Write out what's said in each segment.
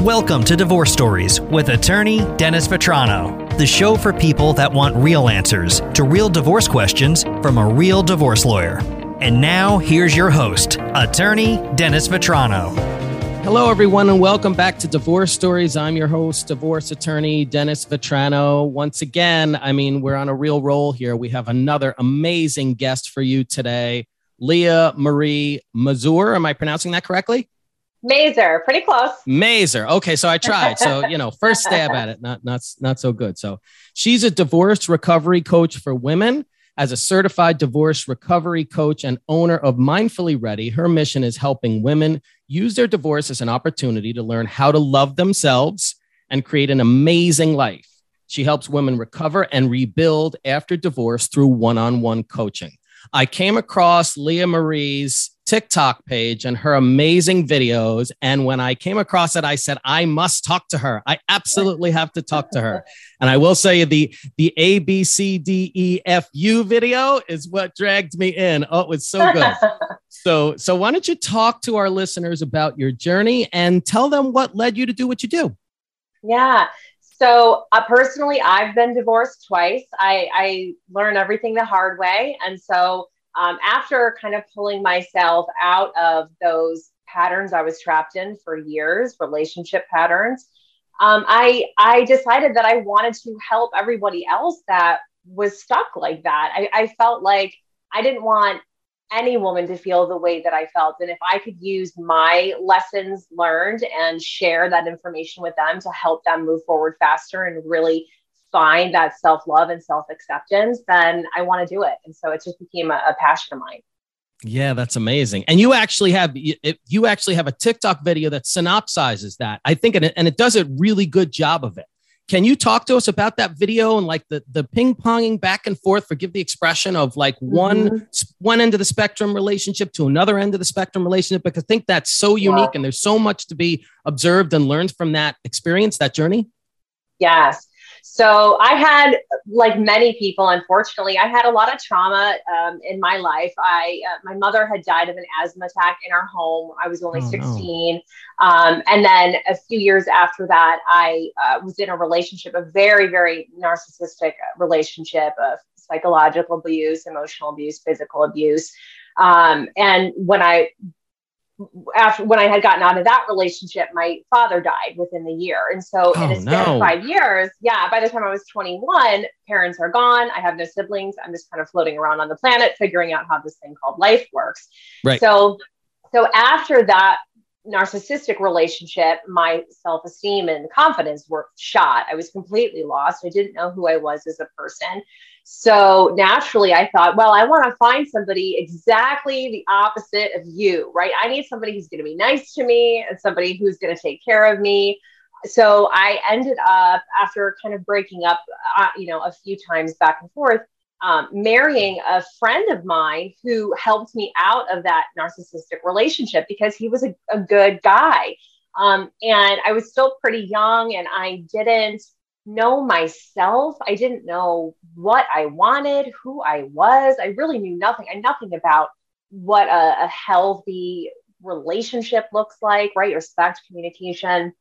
Welcome to Divorce Stories with attorney Dennis Vetrano, the show for people that want real answers to real divorce questions from a real divorce lawyer. And now, here's your host, attorney Dennis Vetrano. Hello, everyone, and welcome back to Divorce Stories. I'm your host, divorce attorney Dennis Vetrano. Once again, I mean, we're on a real roll here. We have another amazing guest for you today, Leah Marie Mazur. Am I pronouncing that correctly? Mazer, pretty close. Mazer. Okay, so I tried. So you know, first stab at it, not not not so good. So she's a divorce recovery coach for women. As a certified divorce recovery coach and owner of Mindfully Ready, her mission is helping women use their divorce as an opportunity to learn how to love themselves and create an amazing life. She helps women recover and rebuild after divorce through one on one coaching. I came across Leah Marie's TikTok page and her amazing videos. And when I came across it, I said, I must talk to her. I absolutely have to talk to her. And I will say the the A B C D E F U video is what dragged me in. Oh, it was so good. so so why don't you talk to our listeners about your journey and tell them what led you to do what you do? Yeah. So uh, personally, I've been divorced twice. I, I learned everything the hard way. And so um, after kind of pulling myself out of those patterns I was trapped in for years, relationship patterns, um, I I decided that I wanted to help everybody else that was stuck like that. I, I felt like I didn't want any woman to feel the way that I felt. And if I could use my lessons learned and share that information with them to help them move forward faster and really find that self love and self acceptance, then I want to do it. And so it just became a, a, passion of mine. Yeah, that's amazing. And you actually have you actually have a TikTok video that synopsizes that. I think and it, and it does a really good job of it. Can you talk to us about that video and like the the ping ponging back and forth? Forgive the expression of like one mm-hmm. one end of the spectrum relationship to another end of the spectrum relationship because I think that's so unique yeah. and there's so much to be observed and learned from that experience, that journey. Yes. So I had, like many people, unfortunately, I had a lot of trauma um, in my life. I, uh, my mother had died of an asthma attack in our home. I was only oh, 16. No. Um, and then a few years after that, I uh, was in a relationship, a very, very narcissistic relationship of psychological abuse, emotional abuse, physical abuse. Um, and when I after when I had gotten out of that relationship, my father died within the year. And so oh, in a span no. of five years, yeah, by the time I was 21, parents are gone. I have no siblings. I'm just kind of floating around on the planet, figuring out how this thing called life works. Right. So so after that narcissistic relationship, my self-esteem and confidence were shot. I was completely lost. I didn't know who I was as a person. So naturally, I thought, well, I want to find somebody exactly the opposite of you, right? I need somebody who's going to be nice to me and somebody who's going to take care of me. So I ended up, after kind of breaking up, uh, you know, a few times back and forth, um, marrying a friend of mine who helped me out of that narcissistic relationship because he was a, a good guy. Um, and I was still pretty young and I didn't know myself. I didn't know what I wanted, who I was. I really knew nothing. I nothing about what a, a healthy relationship looks like, right? Respect, communication.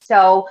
So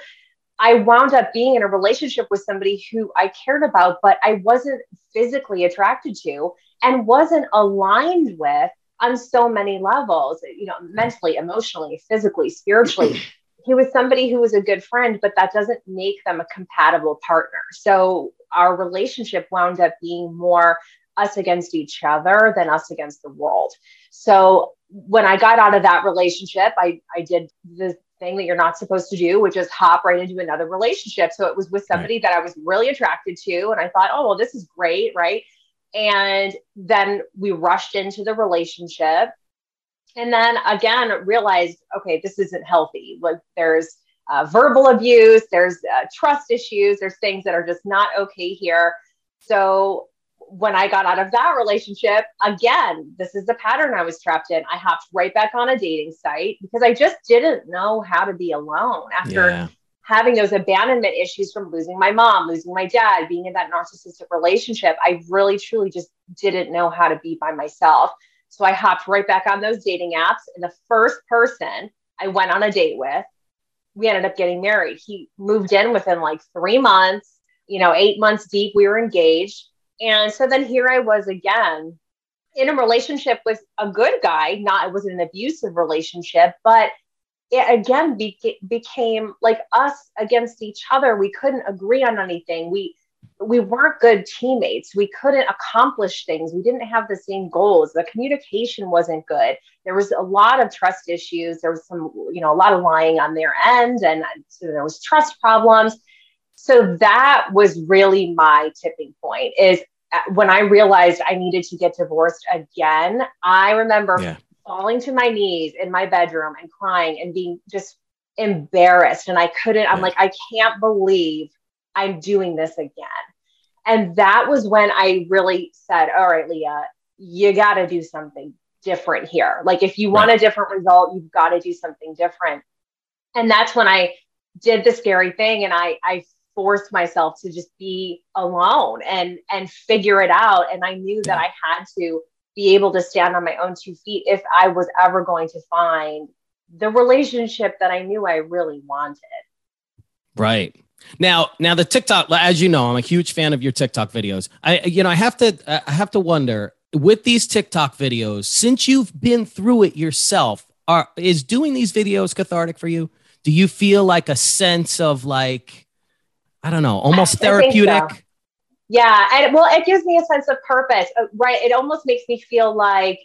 I wound up being in a relationship with somebody who I cared about, but I wasn't physically attracted to and wasn't aligned with on so many levels, you know, mentally, emotionally, physically, spiritually he was somebody who was a good friend, but that doesn't make them a compatible partner. So our relationship wound up being more us against each other than us against the world. So when I got out of that relationship, I, I did the thing that you're not supposed to do, which is hop right into another relationship. So it was with somebody right. that I was really attracted to. And I thought, oh, well, this is great. Right. And then we rushed into the relationship and then again realized okay this isn't healthy. Like there's uh, verbal abuse there's uh, trust issues there's things that are just not okay here. So when i got out of that relationship again this is the pattern i was trapped in. I hopped right back on a dating site because i just didn't know how to be alone after yeah. having those abandonment issues from losing my mom losing my dad being in that narcissistic relationship. I really truly just didn't know how to be by myself so I hopped right back on those dating apps. And the first person I went on a date with we ended up getting married. He moved in within like three months, you know, eight months deep, we were engaged. And so then here I was again in a relationship with a good guy. Not, it was an abusive relationship, but it again beca- became like us against each other. We couldn't agree on anything. We, we weren't good teammates. We couldn't accomplish things. We didn't have the same goals. The communication wasn't good. There was a lot of trust issues. There was some, you know, a lot of lying on their end, and so there was trust problems. So that was really my tipping point. Is uh, when I realized I needed to get divorced again. I remember yeah. falling to my knees in my bedroom and crying and being just embarrassed. And I couldn't. I'm like, I can't believe I'm doing this again. And that was when I really said, all right, Leah, you got to do something different here. Like, if you want a different result, you've got to do something different. And that's when I did the scary thing and I, I forced myself to just be alone and and figure it out and i knew that i had to be able to stand on my own two feet if i was ever going to find the relationship that i knew i really wanted right now, now the TikTok, as you know, I'm a huge fan of your TikTok videos. I, you know, I have to, I have to wonder with these TikTok videos, since you've been through it yourself, are is doing these videos cathartic for you? Do you feel like a sense of like, I don't know, almost therapeutic? So. Yeah, and well, it gives me a sense of purpose, uh, right? It almost makes me feel like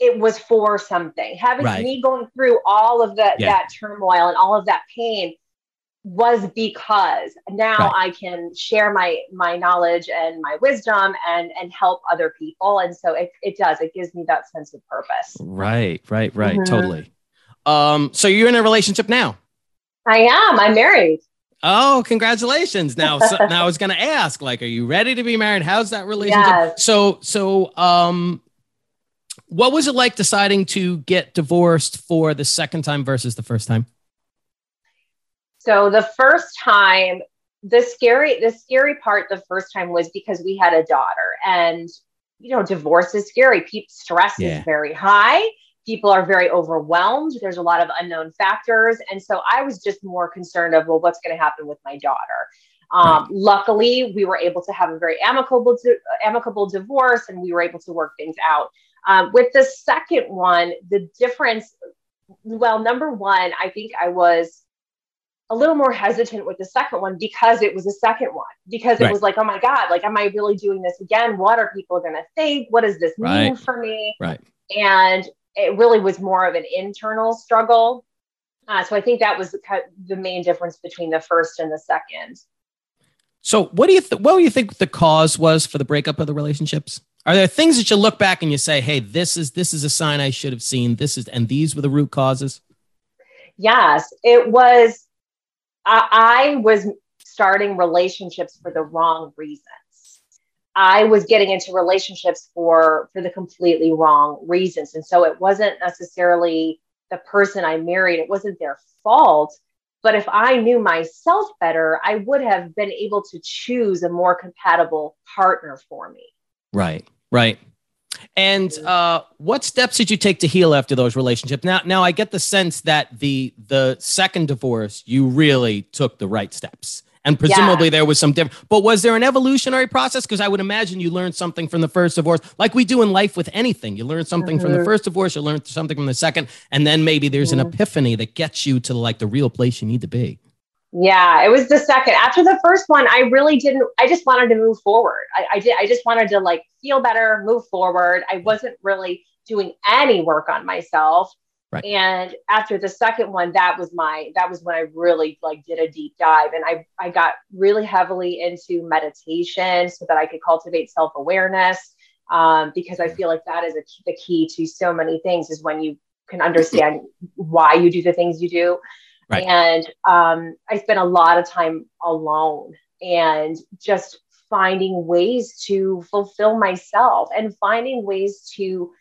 it was for something. Having right. me going through all of the, yeah. that turmoil and all of that pain was because now right. I can share my my knowledge and my wisdom and and help other people. And so it, it does. It gives me that sense of purpose. Right, right, right. Mm-hmm. Totally. Um, so you're in a relationship now? I am. I'm married. Oh, congratulations. Now, so, now I was going to ask, like, are you ready to be married? How's that relationship? Yes. So, so, um, what was it like deciding to get divorced for the second time versus the first time? So the first time, the scary, the scary part the first time was because we had a daughter and, you know, divorce is scary. People stress yeah. is very high. People are very overwhelmed. There's a lot of unknown factors. And so I was just more concerned of, well, what's going to happen with my daughter? Um, right. Luckily, we were able to have a very amicable, amicable divorce and we were able to work things out. Um, with the second one, the difference, well, number one, I think I was a little more hesitant with the second one because it was a second one because it right. was like oh my god like am i really doing this again? What are people going to think? What does this right. mean for me? Right. And it really was more of an internal struggle. Uh, so i think that was the, the main difference between the first and the second. So what do you th- what do you think the cause was for the breakup of the relationships? Are there things that you look back and you say hey this is this is a sign i should have seen this is and these were the root causes? Yes it was I, I was starting relationships for the wrong reasons. I was getting into relationships for for the completely wrong reasons. And so it wasn't necessarily the person I married, it wasn't their fault. But if I knew myself better, I would have been able to choose a more compatible partner for me. Right, right. And uh, what steps did you take to heal after those relationships? Now, now I get the sense that the the second divorce, you really took the right steps, and presumably yeah. there was some different. But was there an evolutionary process? Because I would imagine you learned something from the first divorce, like we do in life with anything. You learn something mm-hmm. from the mm-hmm. first divorce, you learn something from the second, and then maybe there's mm-hmm. an epiphany that gets you to like the real place you need to be. Yeah, it was the second. After the first one, I really didn't, I just wanted to move forward. I, I, did, I just wanted to like feel better, move forward. I wasn't really doing any work on myself. Right. And after the second one, that was my, that was when I really like did a deep dive and I, I got really heavily into meditation so that I could cultivate self awareness. Um, because I feel like that is a, the key to so many things is when you can understand why you do the things you do Right. And um, I spent a lot of time alone and just finding ways to fulfill myself and finding ways to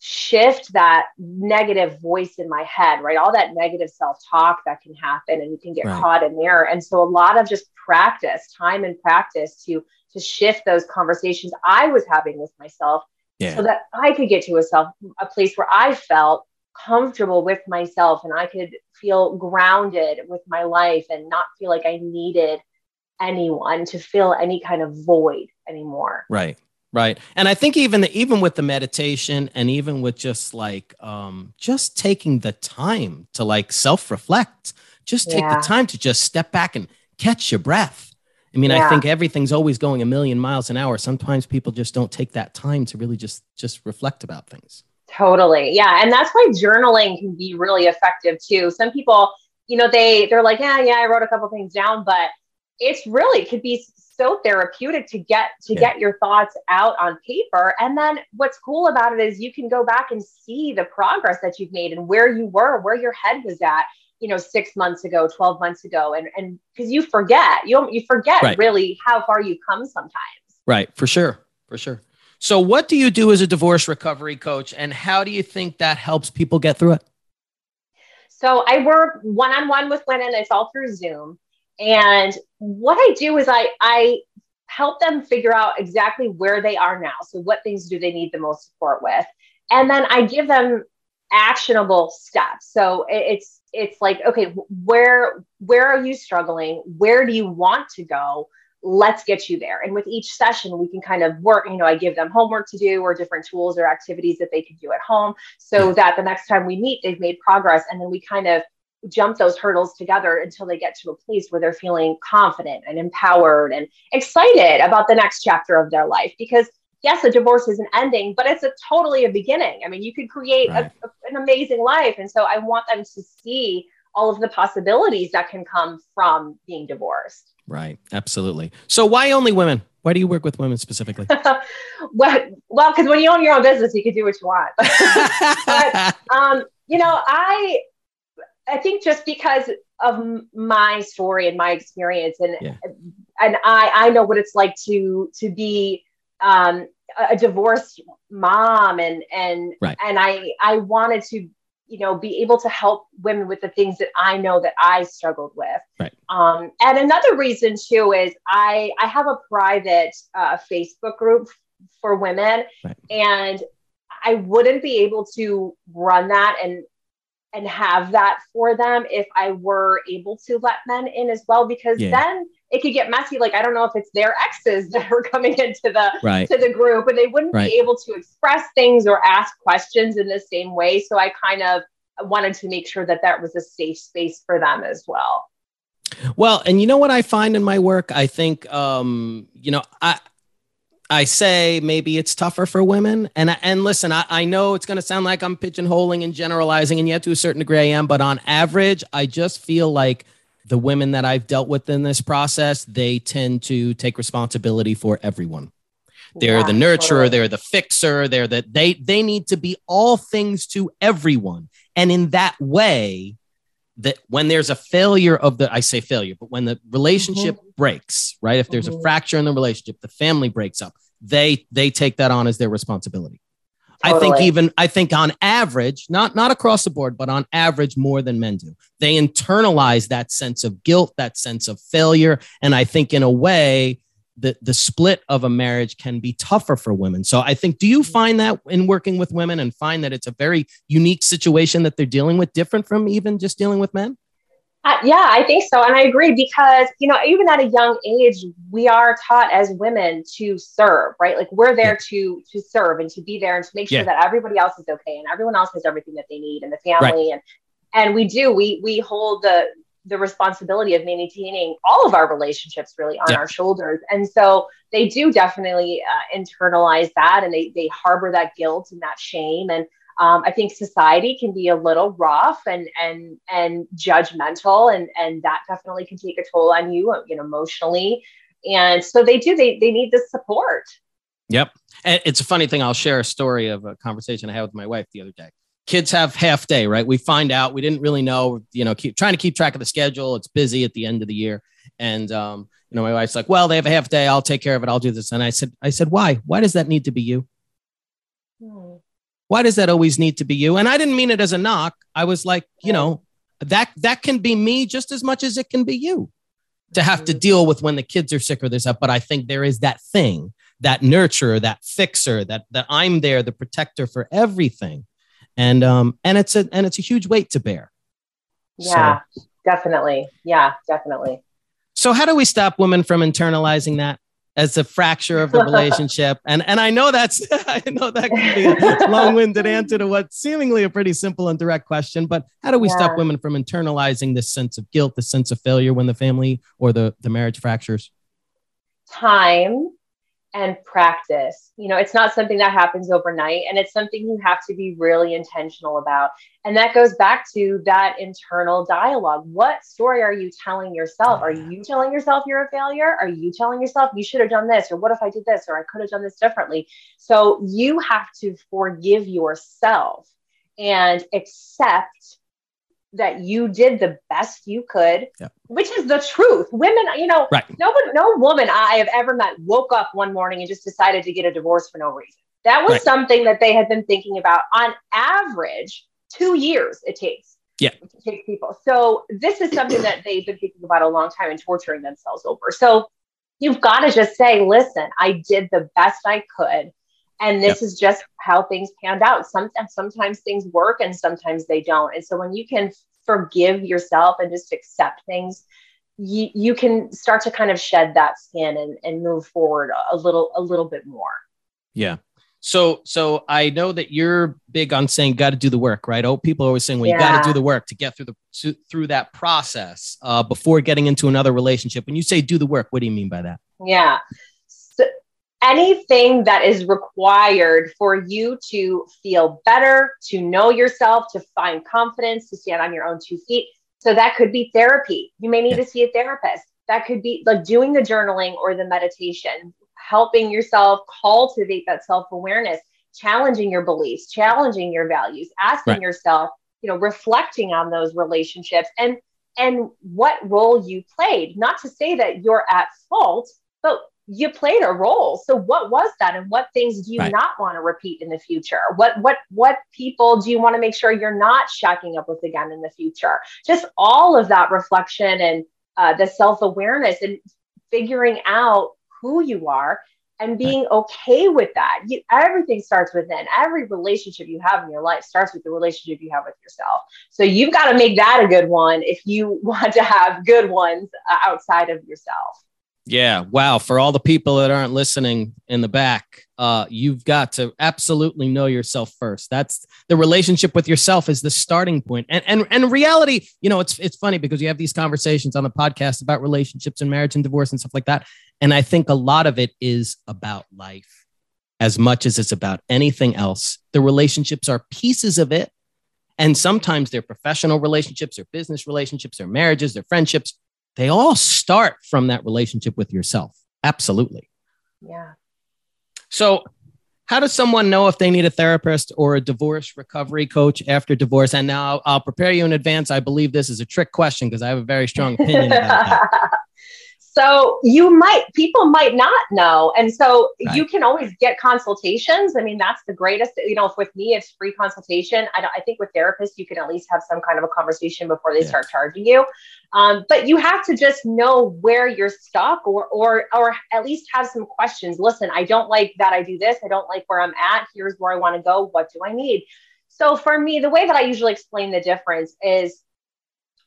shift that negative voice in my head, right? All that negative self talk that can happen and you can get right. caught in there. And so a lot of just practice, time and practice to to shift those conversations I was having with myself yeah. so that I could get to a self a place where I felt comfortable with myself and I could feel grounded with my life and not feel like I needed anyone to fill any kind of void anymore. Right. Right. And I think even the, even with the meditation and even with just like um just taking the time to like self-reflect, just take yeah. the time to just step back and catch your breath. I mean, yeah. I think everything's always going a million miles an hour. Sometimes people just don't take that time to really just just reflect about things. Totally. Yeah. And that's why journaling can be really effective too. Some people, you know, they they're like, yeah, yeah, I wrote a couple things down, but it's really could be so therapeutic to get to yeah. get your thoughts out on paper and then what's cool about it is you can go back and see the progress that you've made and where you were where your head was at you know 6 months ago 12 months ago and and cuz you forget you you forget right. really how far you've come sometimes right for sure for sure so what do you do as a divorce recovery coach and how do you think that helps people get through it so i work one-on-one with women it's all through zoom and what I do is I I help them figure out exactly where they are now. So what things do they need the most support with? And then I give them actionable steps. So it's it's like okay, where where are you struggling? Where do you want to go? Let's get you there. And with each session, we can kind of work. You know, I give them homework to do or different tools or activities that they can do at home so that the next time we meet, they've made progress. And then we kind of jump those hurdles together until they get to a place where they're feeling confident and empowered and excited about the next chapter of their life because yes a divorce is an ending but it's a totally a beginning i mean you could create right. a, a, an amazing life and so i want them to see all of the possibilities that can come from being divorced right absolutely so why only women why do you work with women specifically? well, well, because when you own your own business, you can do what you want. but, um, you know, I I think just because of my story and my experience, and yeah. and I I know what it's like to to be um, a divorced mom, and and right. and I I wanted to you know be able to help women with the things that I know that I struggled with. Right. Um, and another reason too is I I have a private uh, Facebook group for women, right. and I wouldn't be able to run that and and have that for them if I were able to let men in as well, because yeah. then it could get messy. Like I don't know if it's their exes that are coming into the right. to the group, and they wouldn't right. be able to express things or ask questions in the same way. So I kind of wanted to make sure that that was a safe space for them as well. Well, and you know what I find in my work, I think, um, you know, I I say maybe it's tougher for women. And and listen, I, I know it's going to sound like I'm pigeonholing and generalizing, and yet to a certain degree I am. But on average, I just feel like the women that I've dealt with in this process, they tend to take responsibility for everyone. They're yeah, the nurturer, totally. they're the fixer, they're the they they need to be all things to everyone. And in that way, that when there's a failure of the I say failure, but when the relationship mm-hmm. breaks, right? If there's mm-hmm. a fracture in the relationship, the family breaks up, they they take that on as their responsibility. Totally. I think even I think on average, not not across the board, but on average more than men do. They internalize that sense of guilt, that sense of failure, and I think in a way the the split of a marriage can be tougher for women. So I think do you mm-hmm. find that in working with women and find that it's a very unique situation that they're dealing with different from even just dealing with men? Uh, yeah, I think so. And I agree because, you know, even at a young age, we are taught as women to serve, right? Like we're there yeah. to to serve and to be there and to make sure yeah. that everybody else is okay and everyone else has everything that they need and the family right. and and we do we we hold the the responsibility of maintaining all of our relationships really on yeah. our shoulders. And so they do definitely uh, internalize that and they, they harbor that guilt and that shame. And um, I think society can be a little rough and, and, and judgmental and, and that definitely can take a toll on you, you know, emotionally. And so they do, they, they need the support. Yep. And it's a funny thing. I'll share a story of a conversation I had with my wife the other day kids have half day, right? We find out we didn't really know, you know, keep trying to keep track of the schedule. It's busy at the end of the year. And, um, you know, my wife's like, well, they have a half day. I'll take care of it. I'll do this. And I said, I said, why? Why does that need to be you? Why does that always need to be you? And I didn't mean it as a knock. I was like, you know, that, that can be me just as much as it can be you to have to mm-hmm. deal with when the kids are sick or there's up. But I think there is that thing, that nurturer, that fixer, that, that I'm there, the protector for everything and um and it's a and it's a huge weight to bear yeah so, definitely yeah definitely so how do we stop women from internalizing that as a fracture of the relationship. And and i know that's i know that can be a long-winded answer to what seemingly a pretty simple and direct question but how do we yeah. stop women from internalizing this sense of guilt the sense of failure when the family or the the marriage fractures? Time and practice. You know, it's not something that happens overnight and it's something you have to be really intentional about. And that goes back to that internal dialogue. What story are you telling yourself? Are you telling yourself you're a failure? Are you telling yourself you should have done this? Or what if I did this? Or I could have done this differently? So you have to forgive yourself and accept that you did the best you could, yeah. which is the truth. Women, you know, right. nobody, no woman I have ever met woke up one morning and just decided to get a divorce for no reason. That was right. something that they had been thinking about on average, two years it takes. Yeah. To take people. So this is something that they've been thinking about a long time and torturing themselves over. So you've got to just say, listen, I did the best I could and this yep. is just how things panned out. Sometimes sometimes things work and sometimes they don't. And so when you can forgive yourself and just accept things you, you can start to kind of shed that skin and, and move forward a little a little bit more. Yeah. So so i know that you're big on saying got to do the work right? Oh people are always saying well yeah. you got to do the work to get through the to, through that process uh, before getting into another relationship. When you say do the work what do you mean by that? Yeah anything that is required for you to feel better, to know yourself, to find confidence, to stand on your own two feet. So that could be therapy. You may need to see a therapist. That could be like doing the journaling or the meditation, helping yourself cultivate that self awareness, challenging your beliefs, challenging your values, asking right. yourself, you know, reflecting on those relationships and and what role you played. Not to say that you're at fault, but you played a role. So what was that and what things do you right. not want to repeat in the future? What what what people do you want to make sure you're not shacking up with again in the future? Just all of that reflection and uh, the self-awareness and figuring out who you are and being right. okay with that. You, everything starts within. Every relationship you have in your life starts with the relationship you have with yourself. So you've got to make that a good one if you want to have good ones uh, outside of yourself. Yeah. Wow. For all the people that aren't listening in the back, uh, you've got to absolutely know yourself first. That's the relationship with yourself is the starting point. And and and reality, you know, it's it's funny because you have these conversations on the podcast about relationships and marriage and divorce and stuff like that. And I think a lot of it is about life as much as it's about anything else. The relationships are pieces of it. And sometimes they're professional relationships, or business relationships, or marriages, or friendships they all start from that relationship with yourself. Absolutely. Yeah. So, how does someone know if they need a therapist or a divorce recovery coach after divorce? And now I'll prepare you in advance. I believe this is a trick question because I have a very strong opinion about that. So you might, people might not know. And so right. you can always get consultations. I mean, that's the greatest, you know, if with me, it's free consultation. I, I think with therapists, you can at least have some kind of a conversation before they yeah. start charging you. Um, but you have to just know where you're stuck or, or, or at least have some questions. Listen, I don't like that I do this. I don't like where I'm at. Here's where I want to go. What do I need? So for me, the way that I usually explain the difference is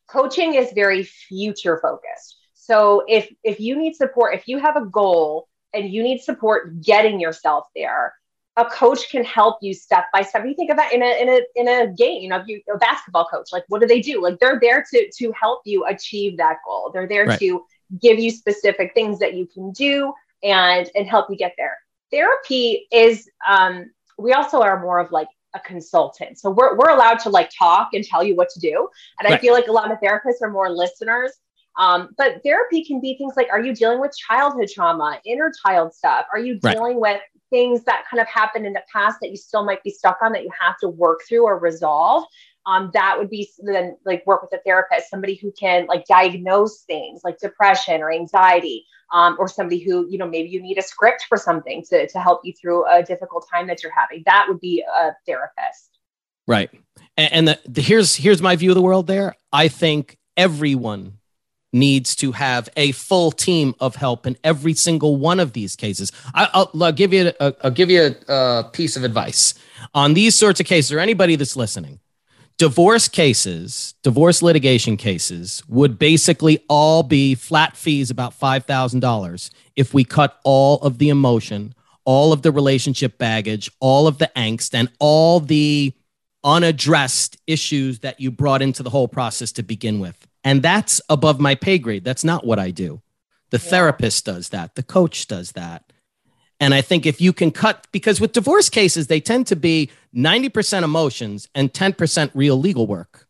coaching is very future focused. So if if you need support, if you have a goal and you need support getting yourself there, a coach can help you step by step. You think about in a in a in a game, you know, you a basketball coach, like what do they do? Like they're there to to help you achieve that goal. They're there right. to give you specific things that you can do and and help you get there. Therapy is um we also are more of like a consultant. So we're we're allowed to like talk and tell you what to do. And right. I feel like a lot of therapists are more listeners um, but therapy can be things like are you dealing with childhood trauma, inner child stuff? Are you dealing right. with things that kind of happened in the past that you still might be stuck on that you have to work through or resolve? Um, that would be then like work with a therapist, somebody who can like diagnose things like depression or anxiety, um, or somebody who, you know, maybe you need a script for something to, to help you through a difficult time that you're having. That would be a therapist. Right. And, and the, the, here's here's my view of the world there. I think everyone needs to have a full team of help in every single one of these cases. I, will give you a, I'll give you a, a piece of advice on these sorts of cases, or anybody that's listening. Divorce cases, divorce litigation cases would basically all be flat fees about $5,000 if we cut all of the emotion, all of the relationship baggage, all of the angst, and all the unaddressed issues that you brought into the whole process to begin with. And that's above my pay grade. That's not what I do. The yeah. therapist does that, the coach does that. And I think if you can cut, because with divorce cases, they tend to be 90% emotions and 10% real legal work.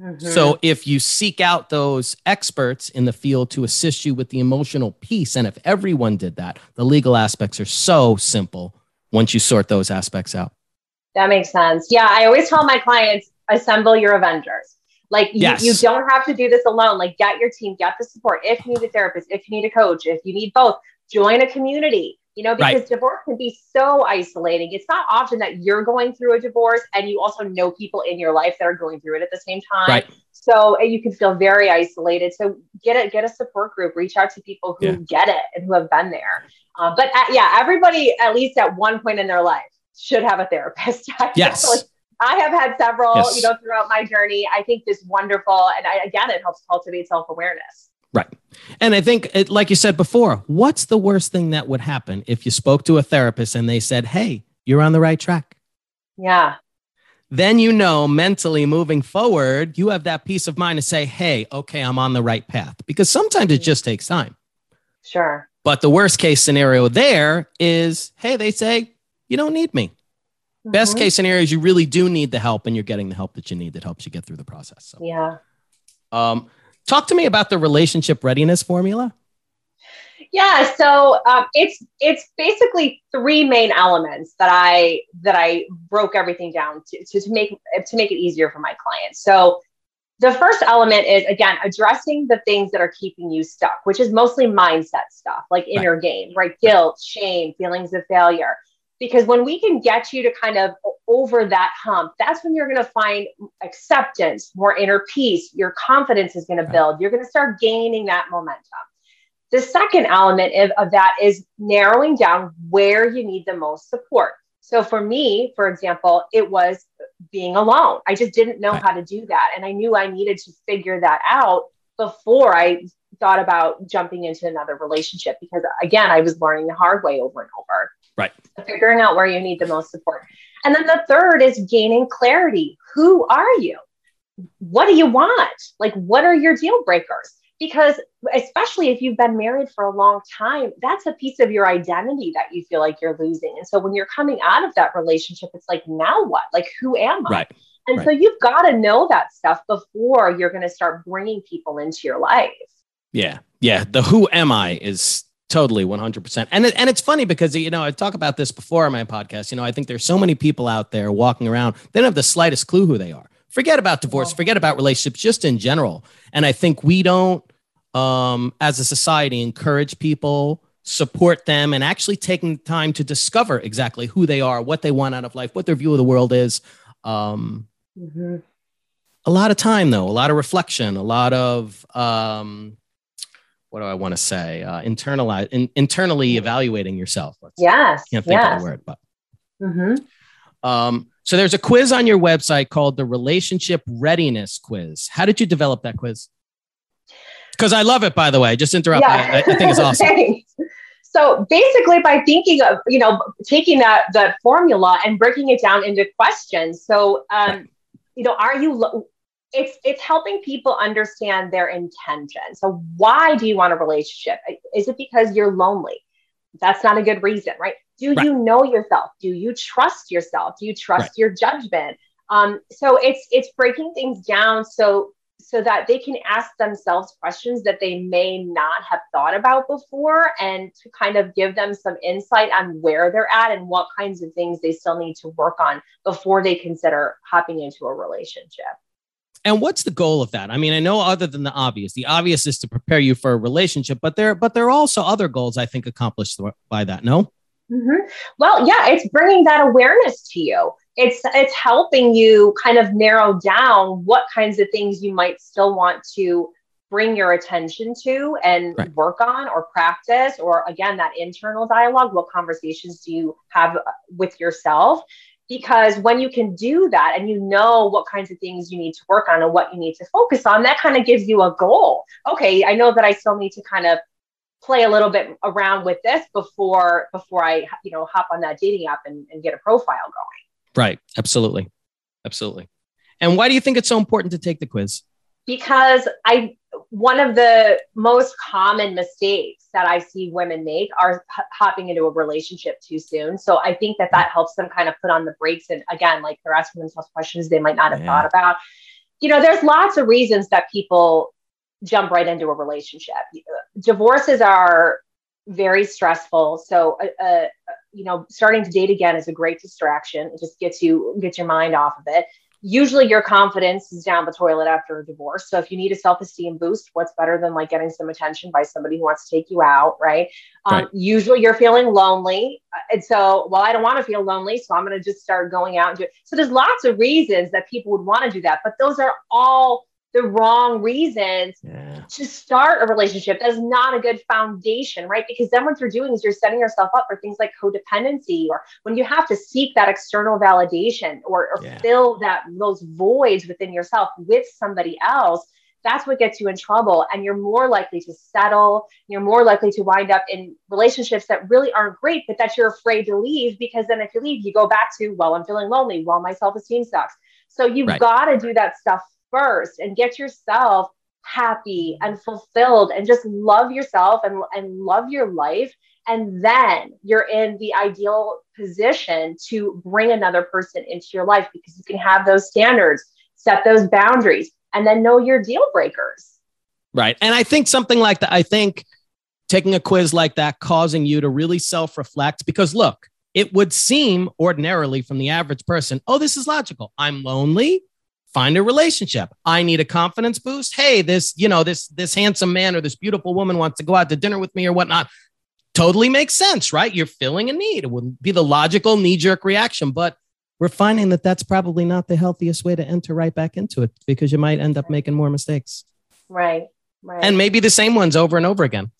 Mm-hmm. So if you seek out those experts in the field to assist you with the emotional piece, and if everyone did that, the legal aspects are so simple once you sort those aspects out. That makes sense. Yeah, I always tell my clients assemble your Avengers. Like yes. you, you don't have to do this alone. Like get your team, get the support. If you need a therapist, if you need a coach, if you need both, join a community. You know, because right. divorce can be so isolating. It's not often that you're going through a divorce and you also know people in your life that are going through it at the same time. Right. So you can feel very isolated. So get a get a support group. Reach out to people who yeah. get it and who have been there. Uh, but uh, yeah, everybody at least at one point in their life should have a therapist. yes. I have had several, yes. you know, throughout my journey. I think this wonderful, and I, again, it helps cultivate self awareness. Right. And I think, it, like you said before, what's the worst thing that would happen if you spoke to a therapist and they said, "Hey, you're on the right track." Yeah. Then you know mentally moving forward, you have that peace of mind to say, "Hey, okay, I'm on the right path." Because sometimes it just takes time. Sure. But the worst case scenario there is, "Hey, they say you don't need me." Mm-hmm. Best case scenario is you really do need the help and you're getting the help that you need that helps you get through the process. So, yeah. Um, talk to me about the relationship readiness formula. Yeah, so um, it's it's basically three main elements that I that I broke everything down to, to to make to make it easier for my clients. So the first element is again addressing the things that are keeping you stuck, which is mostly mindset stuff like inner right. game, right? Guilt, shame, feelings of failure because when we can get you to kind of over that hump that's when you're going to find acceptance more inner peace. Your confidence is going to build. You're going to start gaining that momentum. The second element of, of that is narrowing down where you need the most support. So for me for example it was being alone. I just didn't know how to do that and i knew i needed to figure that out before i thought about jumping into another relationship because again i was learning the hard way over and over Right. Figuring out where you need the most support. And then the third is gaining clarity. Who are you? What do you want? Like, what are your deal breakers? Because, especially if you've been married for a long time, that's a piece of your identity that you feel like you're losing. And so, when you're coming out of that relationship, it's like, now what? Like, who am I? Right. And right. so, you've got to know that stuff before you're going to start bringing people into your life. Yeah. Yeah. The who am I is Totally, 100%. And, and it's funny because, you know, I talk about this before on my podcast. You know, I think there's so many people out there walking around, they don't have the slightest clue who they are. Forget about divorce, forget about relationships, just in general. And I think we don't, um, as a society, encourage people, support them, and actually taking time to discover exactly who they are, what they want out of life, what their view of the world is. Um, mm-hmm. A lot of time, though, a lot of reflection, a lot of, um, what do I want to say? Uh, internalize, in, internally evaluating yourself. Let's, yes. Can't think yes. of the word, but. Mm-hmm. Um, so there's a quiz on your website called the Relationship Readiness Quiz. How did you develop that quiz? Because I love it, by the way. Just interrupt. Yeah. I, I think it's awesome. so basically, by thinking of you know taking that that formula and breaking it down into questions. So um, right. you know, are you it's it's helping people understand their intention. So why do you want a relationship? Is it because you're lonely? That's not a good reason, right? Do right. you know yourself? Do you trust yourself? Do you trust right. your judgment? Um, so it's it's breaking things down so so that they can ask themselves questions that they may not have thought about before and to kind of give them some insight on where they're at and what kinds of things they still need to work on before they consider hopping into a relationship. And what's the goal of that? I mean, I know other than the obvious, the obvious is to prepare you for a relationship, but there, but there are also other goals I think accomplished by that. No. Mm-hmm. Well, yeah, it's bringing that awareness to you. It's it's helping you kind of narrow down what kinds of things you might still want to bring your attention to and right. work on or practice or again that internal dialogue what conversations do you have with yourself because when you can do that and you know what kinds of things you need to work on and what you need to focus on that kind of gives you a goal. Okay i know that i still need to kind of play a little bit around with this before before i you know hop on that dating app and, and get a profile going. Right. Absolutely. Absolutely. And why do you think it's so important to take the quiz? Because i one of the most common mistakes that I see women make are h- hopping into a relationship too soon. So I think that that helps them kind of put on the brakes. And again, like they're asking themselves questions they might not have yeah. thought about. You know, there's lots of reasons that people jump right into a relationship. Divorces are very stressful. So, uh, uh, you know, starting to date again is a great distraction. It just gets you, gets your mind off of it usually your confidence is down the toilet after a divorce. So if you need a self-esteem boost, what's better than like getting some attention by somebody who wants to take you out, right? Um, right. Usually you're feeling lonely. And so, well, I don't want to feel lonely. So I'm going to just start going out and do it. So there's lots of reasons that people would want to do that, but those are all the wrong reasons yeah. to start a relationship. That's not a good foundation, right? Because then what you're doing is you're setting yourself up for things like codependency or when you have to seek that external validation or, or yeah. fill that those voids within yourself with somebody else. That's what gets you in trouble. And you're more likely to settle. You're more likely to wind up in relationships that really aren't great, but that you're afraid to leave because then if you leave, you go back to, well, I'm feeling lonely. Well, my self esteem sucks. So you've right. got to do that stuff first and get yourself happy and fulfilled and just love yourself and, and love your life. And then you're in the ideal position to bring another person into your life because you can have those standards, set those boundaries, and then know your deal breakers. Right. And I think something like that, I think taking a quiz like that, causing you to really self reflect, because look, it would seem ordinarily from the average person, oh, this is logical. I'm lonely find a relationship. I need a confidence boost. Hey, this, you know, this this handsome man or this beautiful woman wants to go out to dinner with me or whatnot. Totally makes sense, right? You're filling a need. It would be the logical knee jerk reaction, but we're finding that that's probably not the healthiest way to enter right back into it because you might end up making more mistakes. Right. Right. And maybe the same ones over and over again.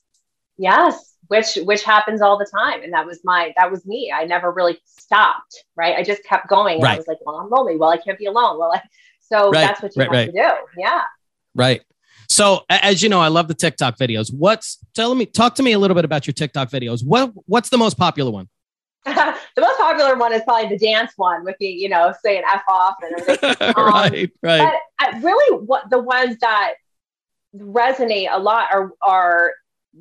Yes, which which happens all the time and that was my that was me i never really stopped right i just kept going and right. i was like well i'm lonely well i can't be alone well I, so right, that's what you right, have right. to do. Yeah. Right. So as you know, I love the TikTok videos. What's tell me talk to me a little bit about your TikTok videos. What what's the most popular one? the most popular one is probably the dance one with the, you know, saying F off and everything. Um, right, right. But really what the ones that resonate a lot are are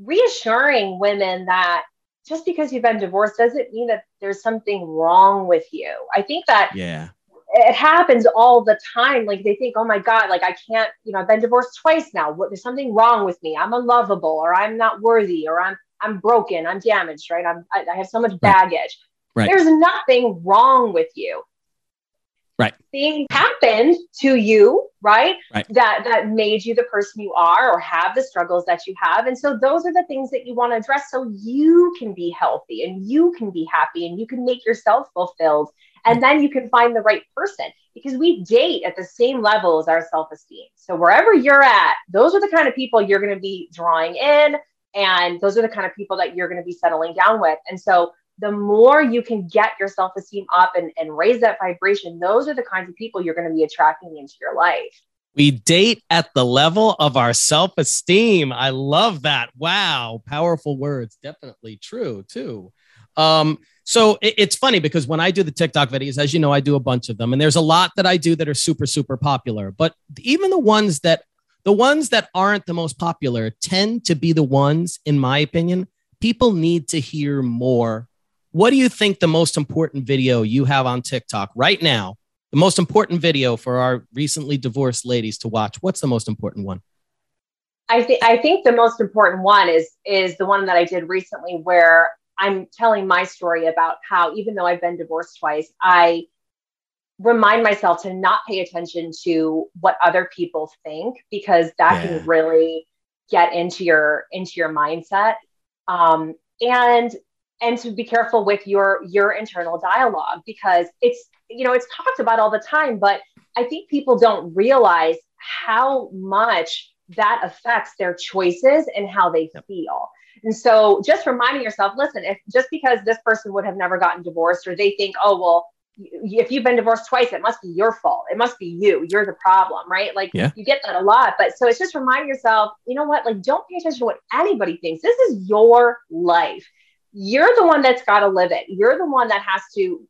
reassuring women that just because you've been divorced doesn't mean that there's something wrong with you. I think that yeah it happens all the time. Like they think, oh my God, like I can't, you know, I've been divorced twice now. What, there's something wrong with me. I'm unlovable or I'm not worthy or I'm, I'm broken. I'm damaged, right? I'm, I, I have so much baggage. Right. There's nothing wrong with you. Right. Things happened to you, right? right? That that made you the person you are or have the struggles that you have. And so those are the things that you want to address so you can be healthy and you can be happy and you can make yourself fulfilled and then you can find the right person because we date at the same level as our self esteem. So wherever you're at, those are the kind of people you're going to be drawing in. And those are the kind of people that you're going to be settling down with. And so the more you can get your self esteem up and, and raise that vibration, those are the kinds of people you're going to be attracting into your life. We date at the level of our self esteem. I love that. Wow. Powerful words. Definitely true, too. Um, so it, it's funny because when I do the TikTok videos, as you know, I do a bunch of them, and there's a lot that I do that are super, super popular. But even the ones that the ones that aren't the most popular tend to be the ones, in my opinion, people need to hear more. What do you think the most important video you have on TikTok right now? The most important video for our recently divorced ladies to watch. What's the most important one? I think I think the most important one is is the one that I did recently where I'm telling my story about how, even though I've been divorced twice, I remind myself to not pay attention to what other people think because that yeah. can really get into your into your mindset um, and and to be careful with your your internal dialogue because it's you know it's talked about all the time but i think people don't realize how much that affects their choices and how they yep. feel. And so just reminding yourself, listen, if just because this person would have never gotten divorced or they think, oh, well, if you've been divorced twice, it must be your fault. It must be you. You're the problem, right? Like yeah. you get that a lot. But so it's just reminding yourself, you know what? Like don't pay attention to what anybody thinks. This is your life. You're the one that's got to live it. You're the one that has to,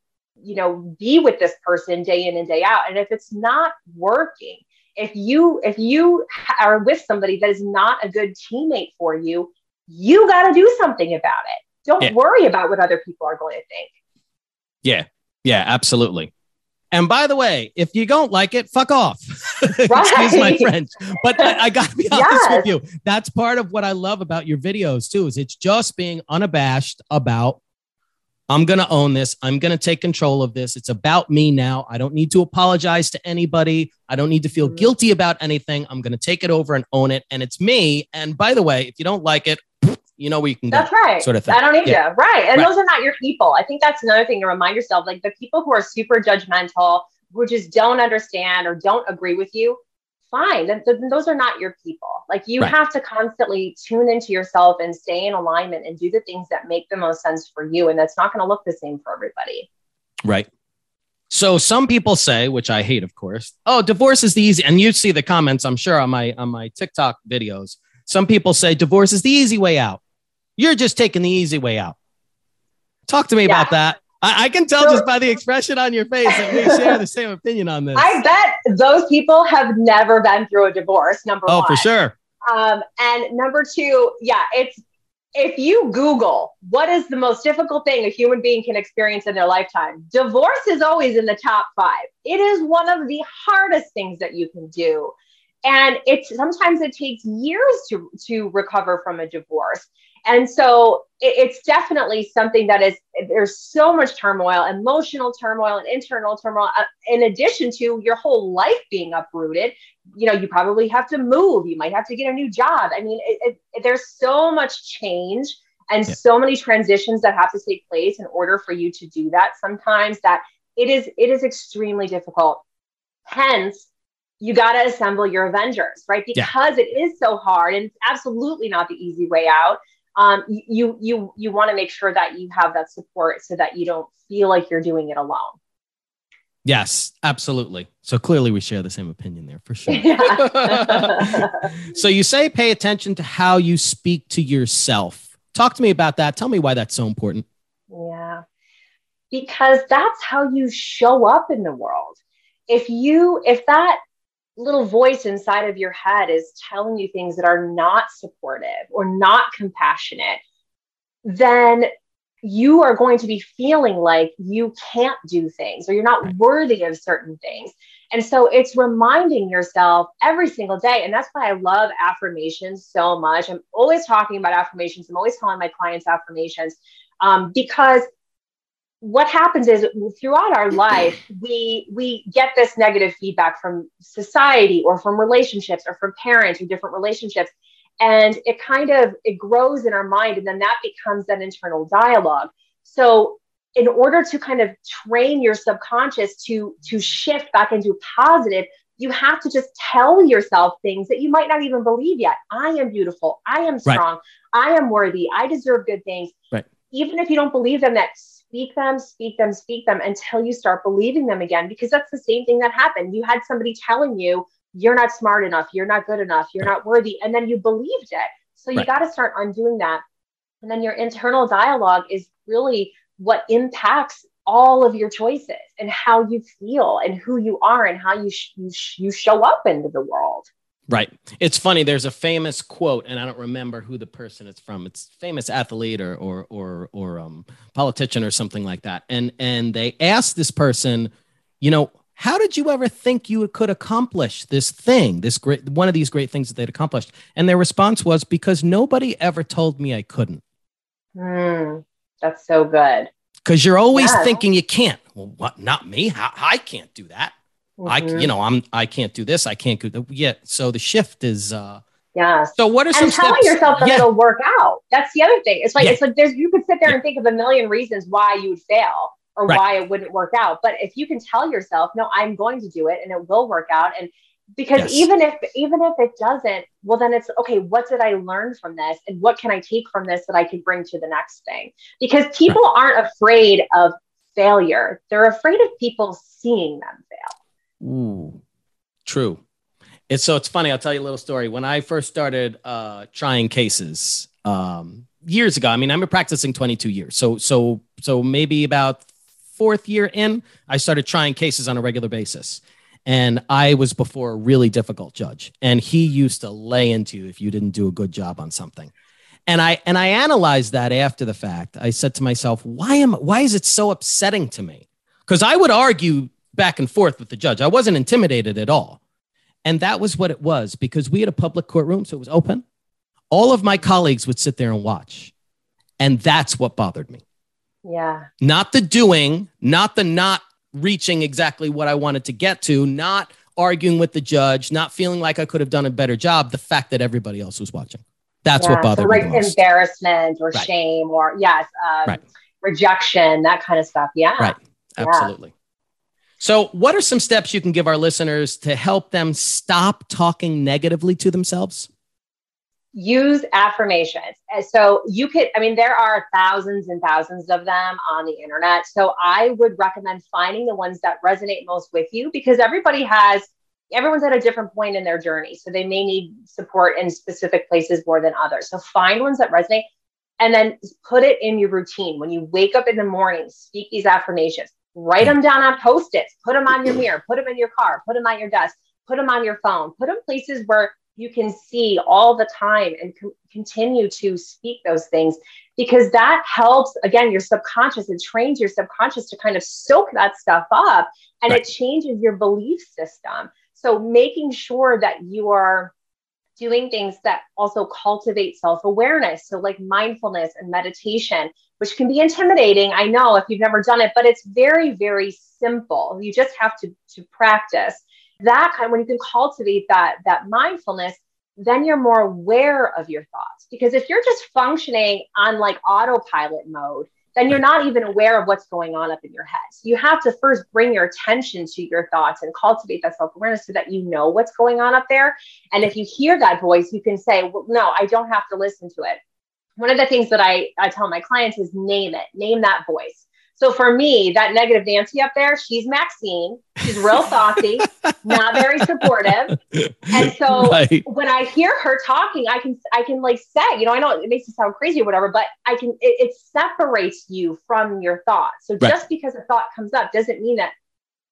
you know, be with this person day in and day out. And if it's not working, if you if you are with somebody that is not a good teammate for you, you got to do something about it. Don't yeah. worry about what other people are going to think. Yeah, yeah, absolutely. And by the way, if you don't like it, fuck off. Right. Excuse my French. But I, I got to be honest yes. with you. That's part of what I love about your videos too. Is it's just being unabashed about. I'm going to own this. I'm going to take control of this. It's about me now. I don't need to apologize to anybody. I don't need to feel mm-hmm. guilty about anything. I'm going to take it over and own it. And it's me. And by the way, if you don't like it, you know where you can that's go, right sort of thing. i don't need yeah. you right and right. those are not your people i think that's another thing to remind yourself like the people who are super judgmental who just don't understand or don't agree with you fine then, then those are not your people like you right. have to constantly tune into yourself and stay in alignment and do the things that make the most sense for you and that's not going to look the same for everybody right so some people say, which I hate, of course, oh, divorce is the easy. And you see the comments, I'm sure, on my on my TikTok videos. Some people say divorce is the easy way out. You're just taking the easy way out. Talk to me yeah. about that. I, I can tell so, just by the expression on your face that we share the same opinion on this. I bet those people have never been through a divorce, number oh, one. Oh, for sure. Um, and number two, yeah, it's if you Google what is the most difficult thing a human being can experience in their lifetime, divorce is always in the top five. It is one of the hardest things that you can do. And it's sometimes it takes years to, to recover from a divorce. And so it, it's definitely something that is, there's so much turmoil, emotional turmoil and internal turmoil, uh, in addition to your whole life being uprooted. You know, you probably have to move, you might have to get a new job. I mean, it, it, there's so much change and yeah. so many transitions that have to take place in order for you to do that sometimes that it is it is extremely difficult hence you got to assemble your avengers right because yeah. it is so hard and it's absolutely not the easy way out um, you you you want to make sure that you have that support so that you don't feel like you're doing it alone. Yes, absolutely. So clearly we share the same opinion there for sure. so you say pay attention to how you speak to yourself. Talk to me about that. Tell me why that's so important. Yeah. Because that's how you show up in the world. If you if that little voice inside of your head is telling you things that are not supportive or not compassionate, then you are going to be feeling like you can't do things or you're not worthy of certain things. And so it's reminding yourself every single day. And that's why I love affirmations so much. I'm always talking about affirmations. I'm always telling my clients affirmations um, because what happens is throughout our life we we get this negative feedback from society or from relationships or from parents or different relationships. And it kind of it grows in our mind and then that becomes that internal dialogue. So in order to kind of train your subconscious to to shift back into positive you have to just tell yourself things that you might not even believe yet. I am beautiful. I am strong. Right. i am worthy. I deserve good things. Right. Even if you don't believe them that speak them, speak them, speak them until you start believing them again, because that's the same thing that happened. You had somebody telling you, you're not smart enough, you're not good enough, you're not worthy, and then you believed it. So you right. got to start undoing that. And then your internal dialogue is really what impacts all of your choices and how you feel and who you are and how you, sh- you, sh- you show up into the world. Right. It's funny. There's a famous quote, and I don't remember who the person it's from. It's famous athlete or or or or um, politician or something like that. And and they asked this person, you know, how did you ever think you could accomplish this thing, this great one of these great things that they'd accomplished? And their response was because nobody ever told me I couldn't. Mm, that's so good. Because you're always yeah. thinking you can't. Well, what? Not me. How, I can't do that. Mm-hmm. I, you know, I'm, I can't do this. I can't do that. Yeah. So the shift is, uh, yeah. So what are some and telling steps? yourself that yeah. it'll work out? That's the other thing. It's like yeah. it's like there's you could sit there yeah. and think of a million reasons why you would fail or right. why it wouldn't work out. But if you can tell yourself, no, I'm going to do it and it will work out, and because Yes. even if even if it doesn't well then it's okay what did i learn from this and what can i take from this that i can bring to the next thing because people aren't afraid of failure they're afraid of people seeing them fail Ooh, true. It's so it's funny. I'll tell you a little story. When I first started uh, trying cases um, years ago, I mean, I've been practicing 22 years. So so so maybe about fourth year in, I started trying cases on a regular basis. And I was before a really difficult judge, and he used to lay into you if you didn't do a good job on something. And I and I analyzed that after the fact. I said to myself, why am why is it so upsetting to me? Because I would argue back and forth with the judge. I wasn't intimidated at all. And that was what it was because we had a public courtroom, so it was open. All of my colleagues would sit there and watch. And that's what bothered me. yeah Not the doing, not the not reaching exactly what I wanted to get to, not arguing with the judge, not feeling like I could have done a better job, the fact that everybody else was watching. That's Yeah, what bothered so like me most. embarrassment or Right. shame or yes um, Right. rejection that kind of stuff yeah Right. Yeah. So, what are some steps you can give our listeners to help them stop talking negatively to themselves? use affirmations. So you could, I mean, there are thousands and thousands of them on the internet. So I would recommend finding the ones that resonate most with you because everybody has, everyone's at a different point in their journey. So they may need support in specific places more than others. So find ones that resonate and then put it in your routine. When you wake up in the morning, speak these affirmations, write hmm. them down on post its, put them on your mirror, put them in your car, put them on your desk, put them on your phone, put them places where you can see all the time and co- continue to speak those things because that helps again your subconscious. It trains your subconscious to kind of soak that stuff up and Right. it changes your belief system. So making sure that you are doing things that also cultivate self-awareness. So like mindfulness and meditation which can be intimidating i know if you've never done it but it's very very simple. You just have to to practice that kind when you can cultivate that that mindfulness then you're more aware of your thoughts. Because if you're just functioning on like autopilot mode then you're not even aware of what's going on up in your head. You have to first bring your attention to your thoughts and cultivate that self-awareness so that you know what's going on up there. And if you hear that voice you can say well no i don't have to listen to it. One of the things that i, I tell my clients is name it name that voice so for me, that negative Nancy up there, she's Maxine. She's real saucy, not very supportive. And so Right. when I hear her talking, I can I can like say, you know, I know it makes it sound crazy or whatever, but I can it, it separates you from your thoughts. So Right. just because a thought comes up doesn't mean that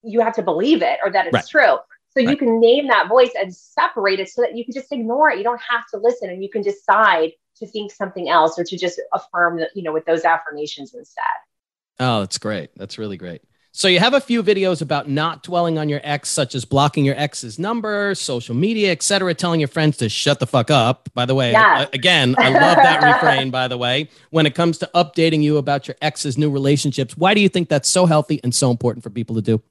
you have to believe it or that it's Right. true. So you can name that voice and separate it so that you can just ignore it. You don't have to listen and you can decide to think something else or to just affirm that, you know, with those affirmations instead. Oh, that's great. That's really great. So you have a few videos about not dwelling on your ex, such as blocking your ex's number, social media, etc., telling your friends to shut the fuck up. By the way, Yes. again, I love that refrain. By the way, when it comes to updating you about your ex's new relationships, why do you think that's so healthy and so important for people to do?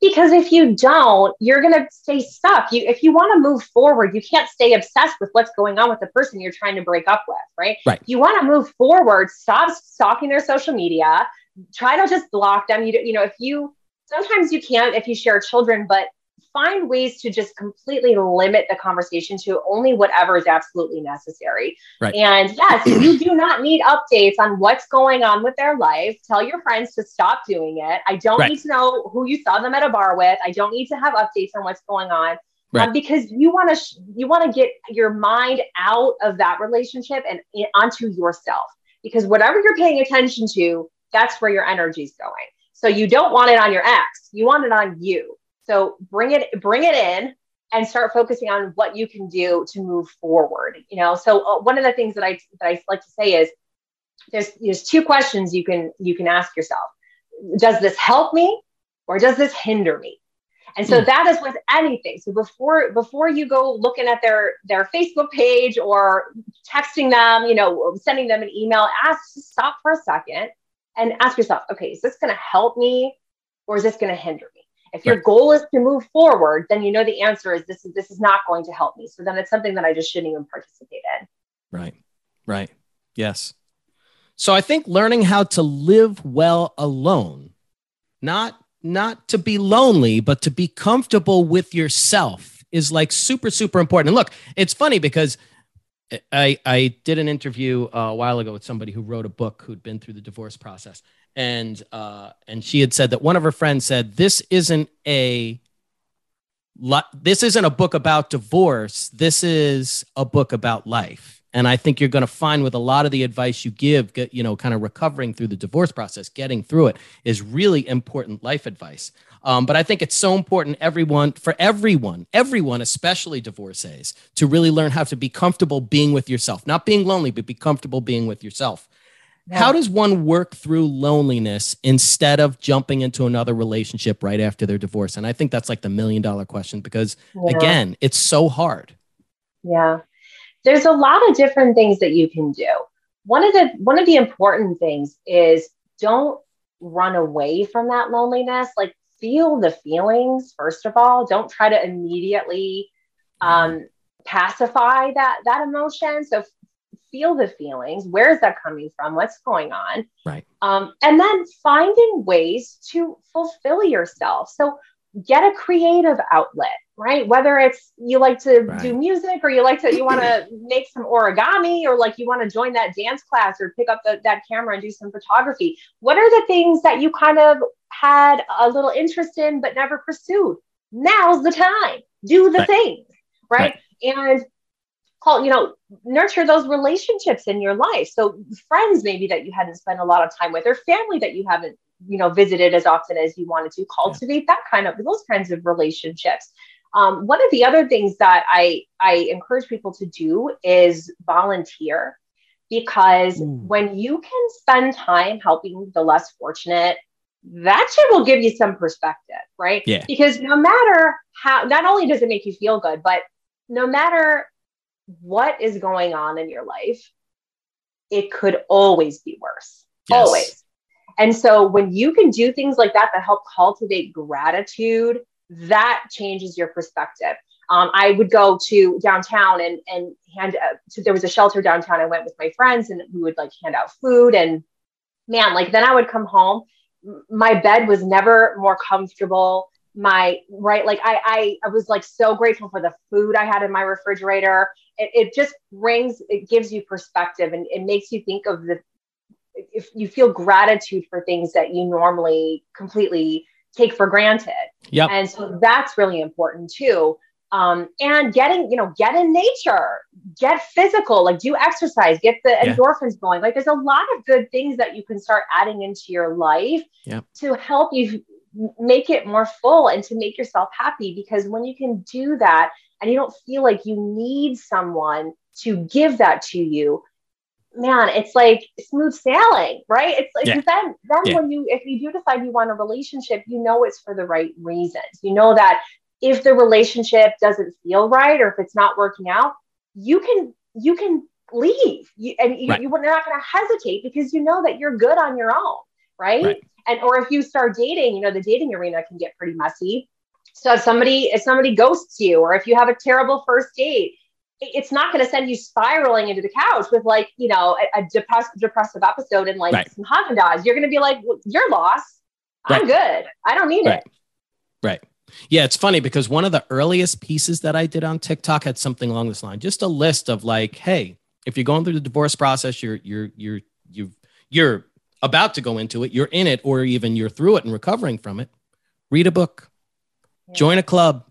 Because if you don't, you're going to stay stuck. You, if you want to move forward, you can't stay obsessed with what's going on with the person you're trying to break up with, right? Right. You want to move forward, stop stalking their social media. Try to just block them. You, you know, if you sometimes you can't if you share children, but find ways to just completely limit the conversation to only whatever is absolutely necessary. Right. And yes, you do not need updates on what's going on with their life. Tell your friends to stop doing it. I don't Right. need to know who you saw them at a bar with. I don't need to have updates on what's going on. Right. Um, because you want to sh- you want to get your mind out of that relationship and in- onto yourself. Because whatever you're paying attention to, that's where your energy is going. So you don't want it on your ex. You want it on you. So bring it bring it in and start focusing on what you can do to move forward. You know, so uh, one of the things that I that I like to say is there's there's two questions you can you can ask yourself. Does this help me or does this hinder me? And so Hmm. that is with anything. So before before you go looking at their their Facebook page or texting them, you know, sending them an email, ask stop for a second and ask yourself, okay, is this going to help me or is this going to hinder me? If your Right. goal is to move forward, then you know the answer is this is this is not going to help me. So then it's something that I just shouldn't even participate in. Right. Right. Yes. So I think learning how to live well alone, not not to be lonely, but to be comfortable with yourself is like super, super important. And look, it's funny because I, I did an interview a while ago with somebody who wrote a book who'd been through the divorce process. And, uh, and she had said that one of her friends said, this isn't a, this isn't a book about divorce. This is a book about life and I think you're going to find with a lot of the advice you give, you know, kind of recovering through the divorce process, getting through it is really important life advice. Um, but I think it's so important, everyone, for everyone, everyone, especially divorcees, to really learn how to be comfortable being with yourself, not being lonely, but be comfortable being with yourself. Yeah. How does one work through loneliness instead of jumping into another relationship right after their divorce? And I think that's like the million dollar question because, yeah. again, it's so hard. Yeah there's a lot of different things that you can do. One of the one of the important things is don't run away from that loneliness. Like feel the feelings first of all. Don't try to immediately um, pacify that that emotion. So feel the feelings. Where is that coming from? What's going on? Right. Um, and then finding ways to fulfill yourself. So get a creative outlet right whether it's you like to right. do music or you like to you want to make some origami or like you want to join that dance class or pick up the, that camera and do some photography what are the things that you kind of had a little interest in but never pursued now's the time do the right. things right? right and call you know nurture those relationships in your life so friends maybe that you hadn't spent a lot of time with or family that you haven't you know visited as often as you wanted to cultivate yeah. that kind of those kinds of relationships um, one of the other things that i i encourage people to do is volunteer because mm. when you can spend time helping the less fortunate that shit will give you some perspective right yeah because no matter how not only does it make you feel good but no matter what is going on in your life it could always be worse yes. always and so when you can do things like that that help cultivate gratitude, that changes your perspective. Um, I would go to downtown and and hand. Uh, so there was a shelter downtown. I went with my friends and we would like hand out food. And man, like then I would come home. My bed was never more comfortable. My right, like I I, I was like so grateful for the food I had in my refrigerator. It, it just brings it gives you perspective and it makes you think of the if you feel gratitude for things that you normally completely take for granted. Yeah. And so that's really important too. Um, and getting, you know, get in nature, get physical, like do exercise, get the yeah. endorphins going. Like there's a lot of good things that you can start adding into your life yep. to help you make it more full and to make yourself happy. Because when you can do that and you don't feel like you need someone to give that to you, man, it's like smooth sailing, right? It's like yeah. then then yeah. when you if you do decide you want a relationship, you know it's for the right reasons. You know that if the relationship doesn't feel right or if it's not working out, you can you can leave. You, and you, right. you, are not going to hesitate because you know that you're good on your own, right? right? And or if you start dating, you know the dating arena can get pretty messy. So if somebody if somebody ghosts you or if you have a terrible first date, it's not going to send you spiraling into the couch with like you know a, a depressed, depressive episode and like right. some Haagen Dazs. You're going to be like, well, "You're lost. I'm good. I don't need right. it." Right. Yeah, it's funny because one of the earliest pieces that I did on TikTok had something along this line, just a list of like, "Hey, if you're going through the divorce process, you're you're you're you you're about to go into it, you're in it, or even you're through it and recovering from it. Read a book, yeah. join a club,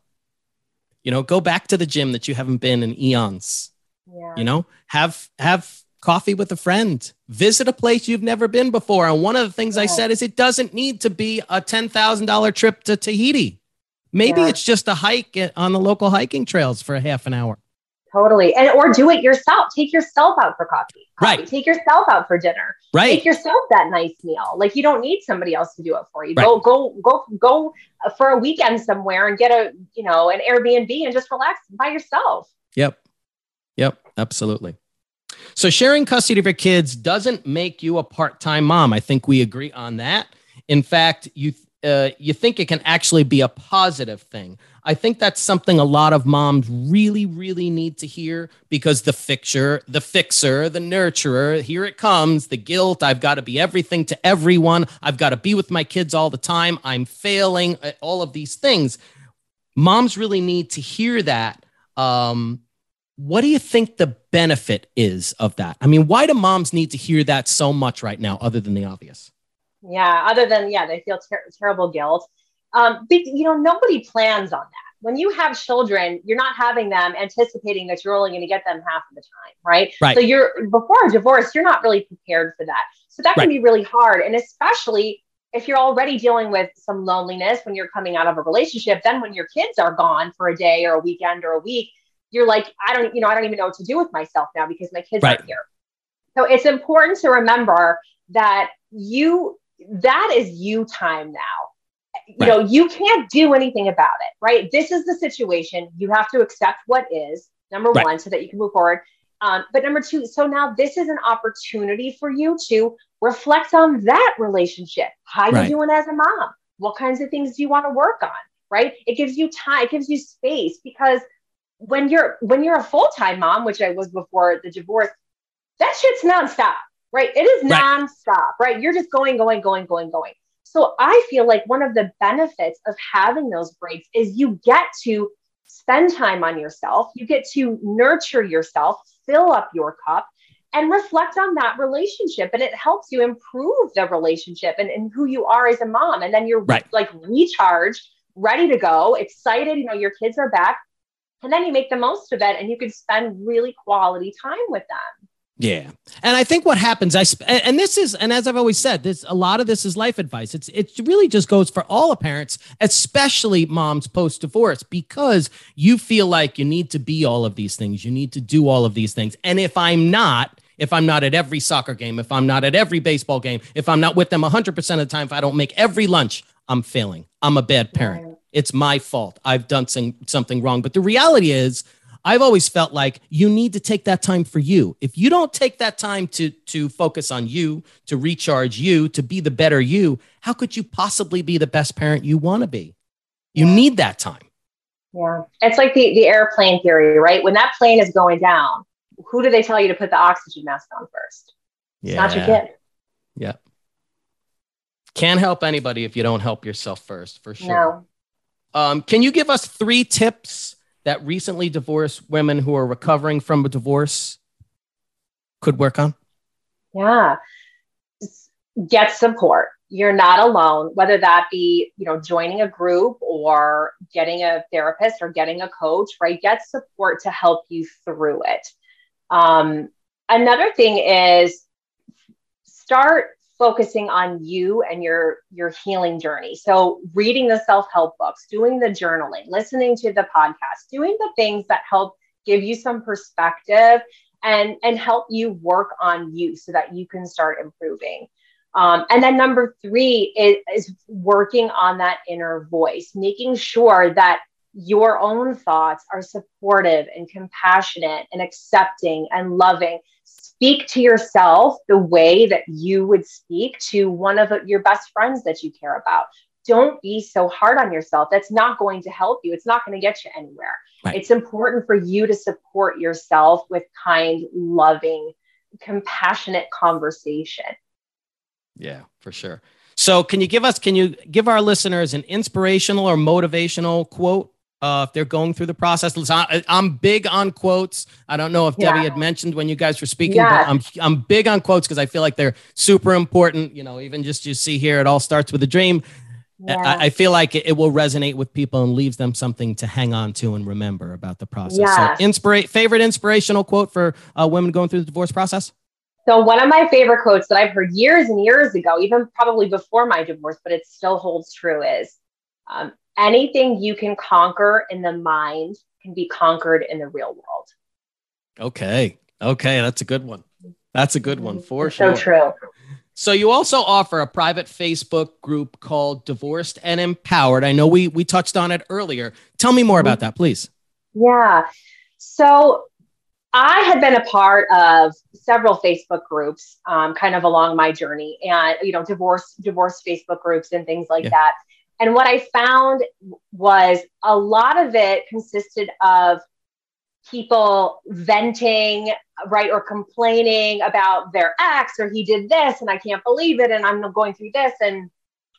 you know, go back to the gym that you haven't been in eons. Yeah. You know, have have coffee with a friend, visit a place you've never been before. And one of the things yeah. I said is it doesn't need to be a $10,000 trip to Tahiti. Maybe yeah. it's just a hike eh, on the local hiking trails for a half an hour. Totally. And or do it yourself. Take yourself out for coffee. coffee. Right. Take yourself out for dinner. Right. Make yourself that nice meal. Like you don't need somebody else to do it for you. Right. Go go go go for a weekend somewhere and get a, you know, an Airbnb and just relax by yourself. Yep. Yep, absolutely. So sharing custody of your kids doesn't make you a part-time mom. I think we agree on that. In fact, you uh, you think it can actually be a positive thing. I think that's something a lot of moms really, really need to hear because the fixer, the fixer, the nurturer, here it comes, the guilt. I've got to be everything to everyone. I've got to be with my kids all the time. I'm failing, at all of these things. moms really need to hear that. Um, what do you think the benefit is of that? I mean, why do moms need to hear that so much right now, other than the obvious? Yeah, other than yeah, they feel ter- terrible guilt. Um, but, you know, nobody plans on that. When you have children, you're not having them anticipating that you're only going to get them half of the time, right? Right. So you're before a divorce, you're not really prepared for that. So that can right. be really hard, and especially if you're already dealing with some loneliness when you're coming out of a relationship, then when your kids are gone for a day or a weekend or a week, you're like, I don't, you know, I don't even know what to do with myself now because my kids right. aren't here. So it's important to remember that you, that is you time now. You right. know, you can't do anything about it, right? This is the situation. You have to accept what is, number right. one, so that you can move forward. Um, but number two, so now this is an opportunity for you to reflect on that relationship. How right. you doing as a mom? What kinds of things do you want to work on? Right? It gives you time, it gives you space because when you're when you're a full-time mom, which I was before the divorce, that shit's nonstop, right? It is nonstop, right? right? You're just going, going, going, going, going. So I feel like one of the benefits of having those breaks is you get to spend time on yourself, you get to nurture yourself, fill up your cup, and reflect on that relationship. And it helps you improve the relationship and, and who you are as a mom. And then you're right. like recharged, ready to go, excited. You know, your kids are back. And then you make the most of it and you can spend really quality time with them. Yeah. And I think what happens, I sp- and this is, and as I've always said, this a lot of this is life advice. It's it really just goes for all parents, especially moms post divorce, because you feel like you need to be all of these things, you need to do all of these things, and if I'm not, if I'm not at every soccer game, if I'm not at every baseball game, if I'm not with them 100% of the time, if I don't make every lunch, I'm failing. I'm a bad parent. It's my fault. I've done some, something wrong. But the reality is, I've always felt like you need to take that time for you. If you don't take that time to to focus on you, to recharge you, to be the better you, how could you possibly be the best parent you want to be? You yeah. need that time. Yeah. It's like the the airplane theory, right? When that plane is going down, who do they tell you to put the oxygen mask on first? It's yeah. not your kid. Yeah. Can't help anybody if you don't help yourself first, for sure. No. Um, can you give us three tips that recently divorced women who are recovering from a divorce could work on? Yeah. Get support. You're not alone, whether that be, you know, joining a group or getting a therapist or getting a coach, right? Get support to help you through it. Um, another thing is start focusing on you and your your healing journey so reading the self-help books doing the journaling listening to the podcast doing the things that help give you some perspective and and help you work on you so that you can start improving um, and then number three is, is working on that inner voice making sure that your own thoughts are supportive and compassionate and accepting and loving. Speak to yourself the way that you would speak to one of your best friends that you care about. Don't be so hard on yourself. That's not going to help you. It's not going to get you anywhere. Right. It's important for you to support yourself with kind, loving, compassionate conversation. Yeah, for sure. So, can you give us, can you give our listeners an inspirational or motivational quote uh, if they're going through the process. I'm big on quotes. I don't know if yeah. Debbie had mentioned when you guys were speaking, yeah. but I'm I'm big on quotes because I feel like they're super important. You know, even just you see here, it all starts with a dream. Yeah. I, I, feel like it, it, will resonate with people and leaves them something to hang on to and remember about the process. Yeah. So, inspira- favorite inspirational quote for uh, women going through the divorce process. So, one of my favorite quotes that I've heard years and years ago, even probably before my divorce, but it still holds true, is um, anything you can conquer in the mind can be conquered in the real world. Okay. Okay. That's a good one. That's a good one for sure. So true. So you also offer a private Facebook group called Divorced and Empowered. I know we we touched on it earlier. Tell me more about that, please. Yeah. So I had been a part of several Facebook groups, um, kind of along my journey, and you know, divorce divorce Facebook groups and things like yeah. that. And what I found was a lot of it consisted of people venting, right, or complaining about their ex, or he did this, and I can't believe it, and I'm going through this. And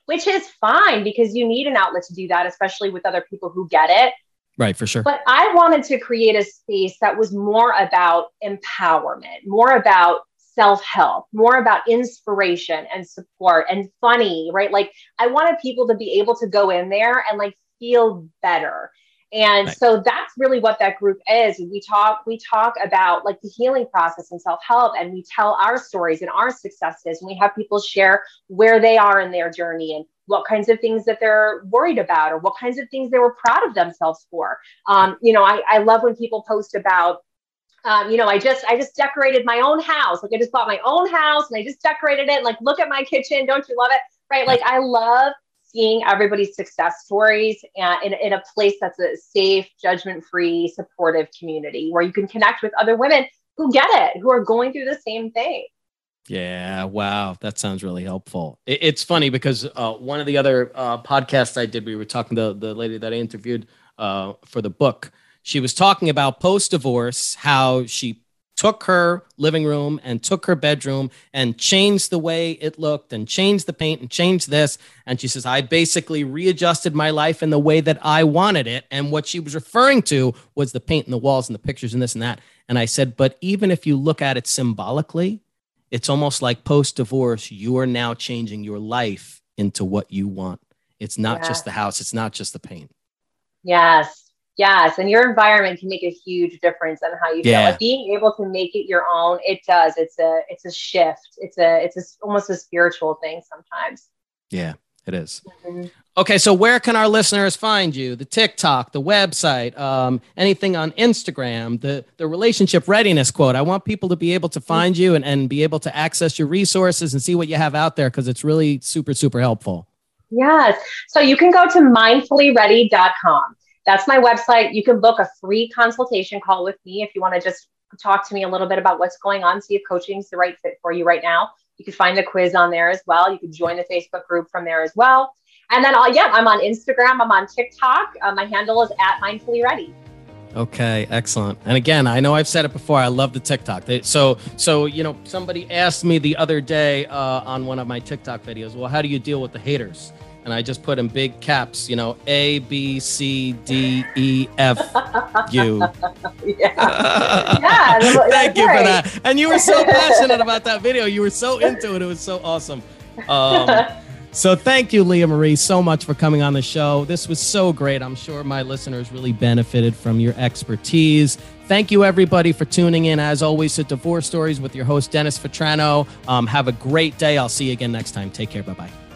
which is fine because you need an outlet to do that, especially with other people who get it. Right, for sure. But I wanted to create a space that was more about empowerment, more about self help, more about inspiration and support and funny, right? Like I wanted people to be able to go in there and like feel better. And so that's really what that group is. We talk, we talk about like the healing process and self-help, and we tell our stories and our successes. And we have people share where they are in their journey and what kinds of things that they're worried about or what kinds of things they were proud of themselves for. Um, you know, I, I love when people post about um, you know, I just I just decorated my own house. Like I just bought my own house and I just decorated it. Like, look at my kitchen. Don't you love it? Right. Like I love seeing everybody's success stories and in, in a place that's a safe, judgment-free, supportive community where you can connect with other women who get it, who are going through the same thing. Yeah, wow, that sounds really helpful. It, it's funny because uh, one of the other uh, podcasts I did, we were talking to the lady that I interviewed uh, for the book. She was talking about post divorce, how she took her living room and took her bedroom and changed the way it looked and changed the paint and changed this. And she says, I basically readjusted my life in the way that I wanted it. And what she was referring to was the paint and the walls and the pictures and this and that. And I said, but even if you look at it symbolically, it's almost like post divorce, you are now changing your life into what you want. It's not just the house, it's not just the paint. Yes. Yes, and your environment can make a huge difference on how you yeah. feel. Like being able to make it your own, it does. It's a it's a shift. It's a it's a, almost a spiritual thing sometimes. Yeah, it is. Mm-hmm. Okay, so where can our listeners find you? The TikTok, the website, um, anything on Instagram, the the relationship readiness quote. I want people to be able to find you and, and be able to access your resources and see what you have out there because it's really super, super helpful. Yes. So you can go to mindfullyready.com. That's my website. You can book a free consultation call with me if you want to just talk to me a little bit about what's going on, see if coaching is the right fit for you right now. You can find the quiz on there as well. You can join the Facebook group from there as well. And then, I'll, yeah, I'm on Instagram. I'm on TikTok. Uh, my handle is at Mindfully Ready. Okay, excellent. And again, I know I've said it before. I love the TikTok. They, so, so you know, somebody asked me the other day uh, on one of my TikTok videos, well, how do you deal with the haters? And I just put in big caps, you know, A, B, C, D, E, F, U. yeah. yeah Thank you right. for that. And you were so passionate about that video. You were so into it. It was so awesome. Um, so thank you, Leah Marie, so much for coming on the show. This was so great. I'm sure my listeners really benefited from your expertise. Thank you, everybody, for tuning in. As always, to Divorce Stories with your host, Dennis Vetrano. Um, have a great day. I'll see you again next time. Take care. Bye bye.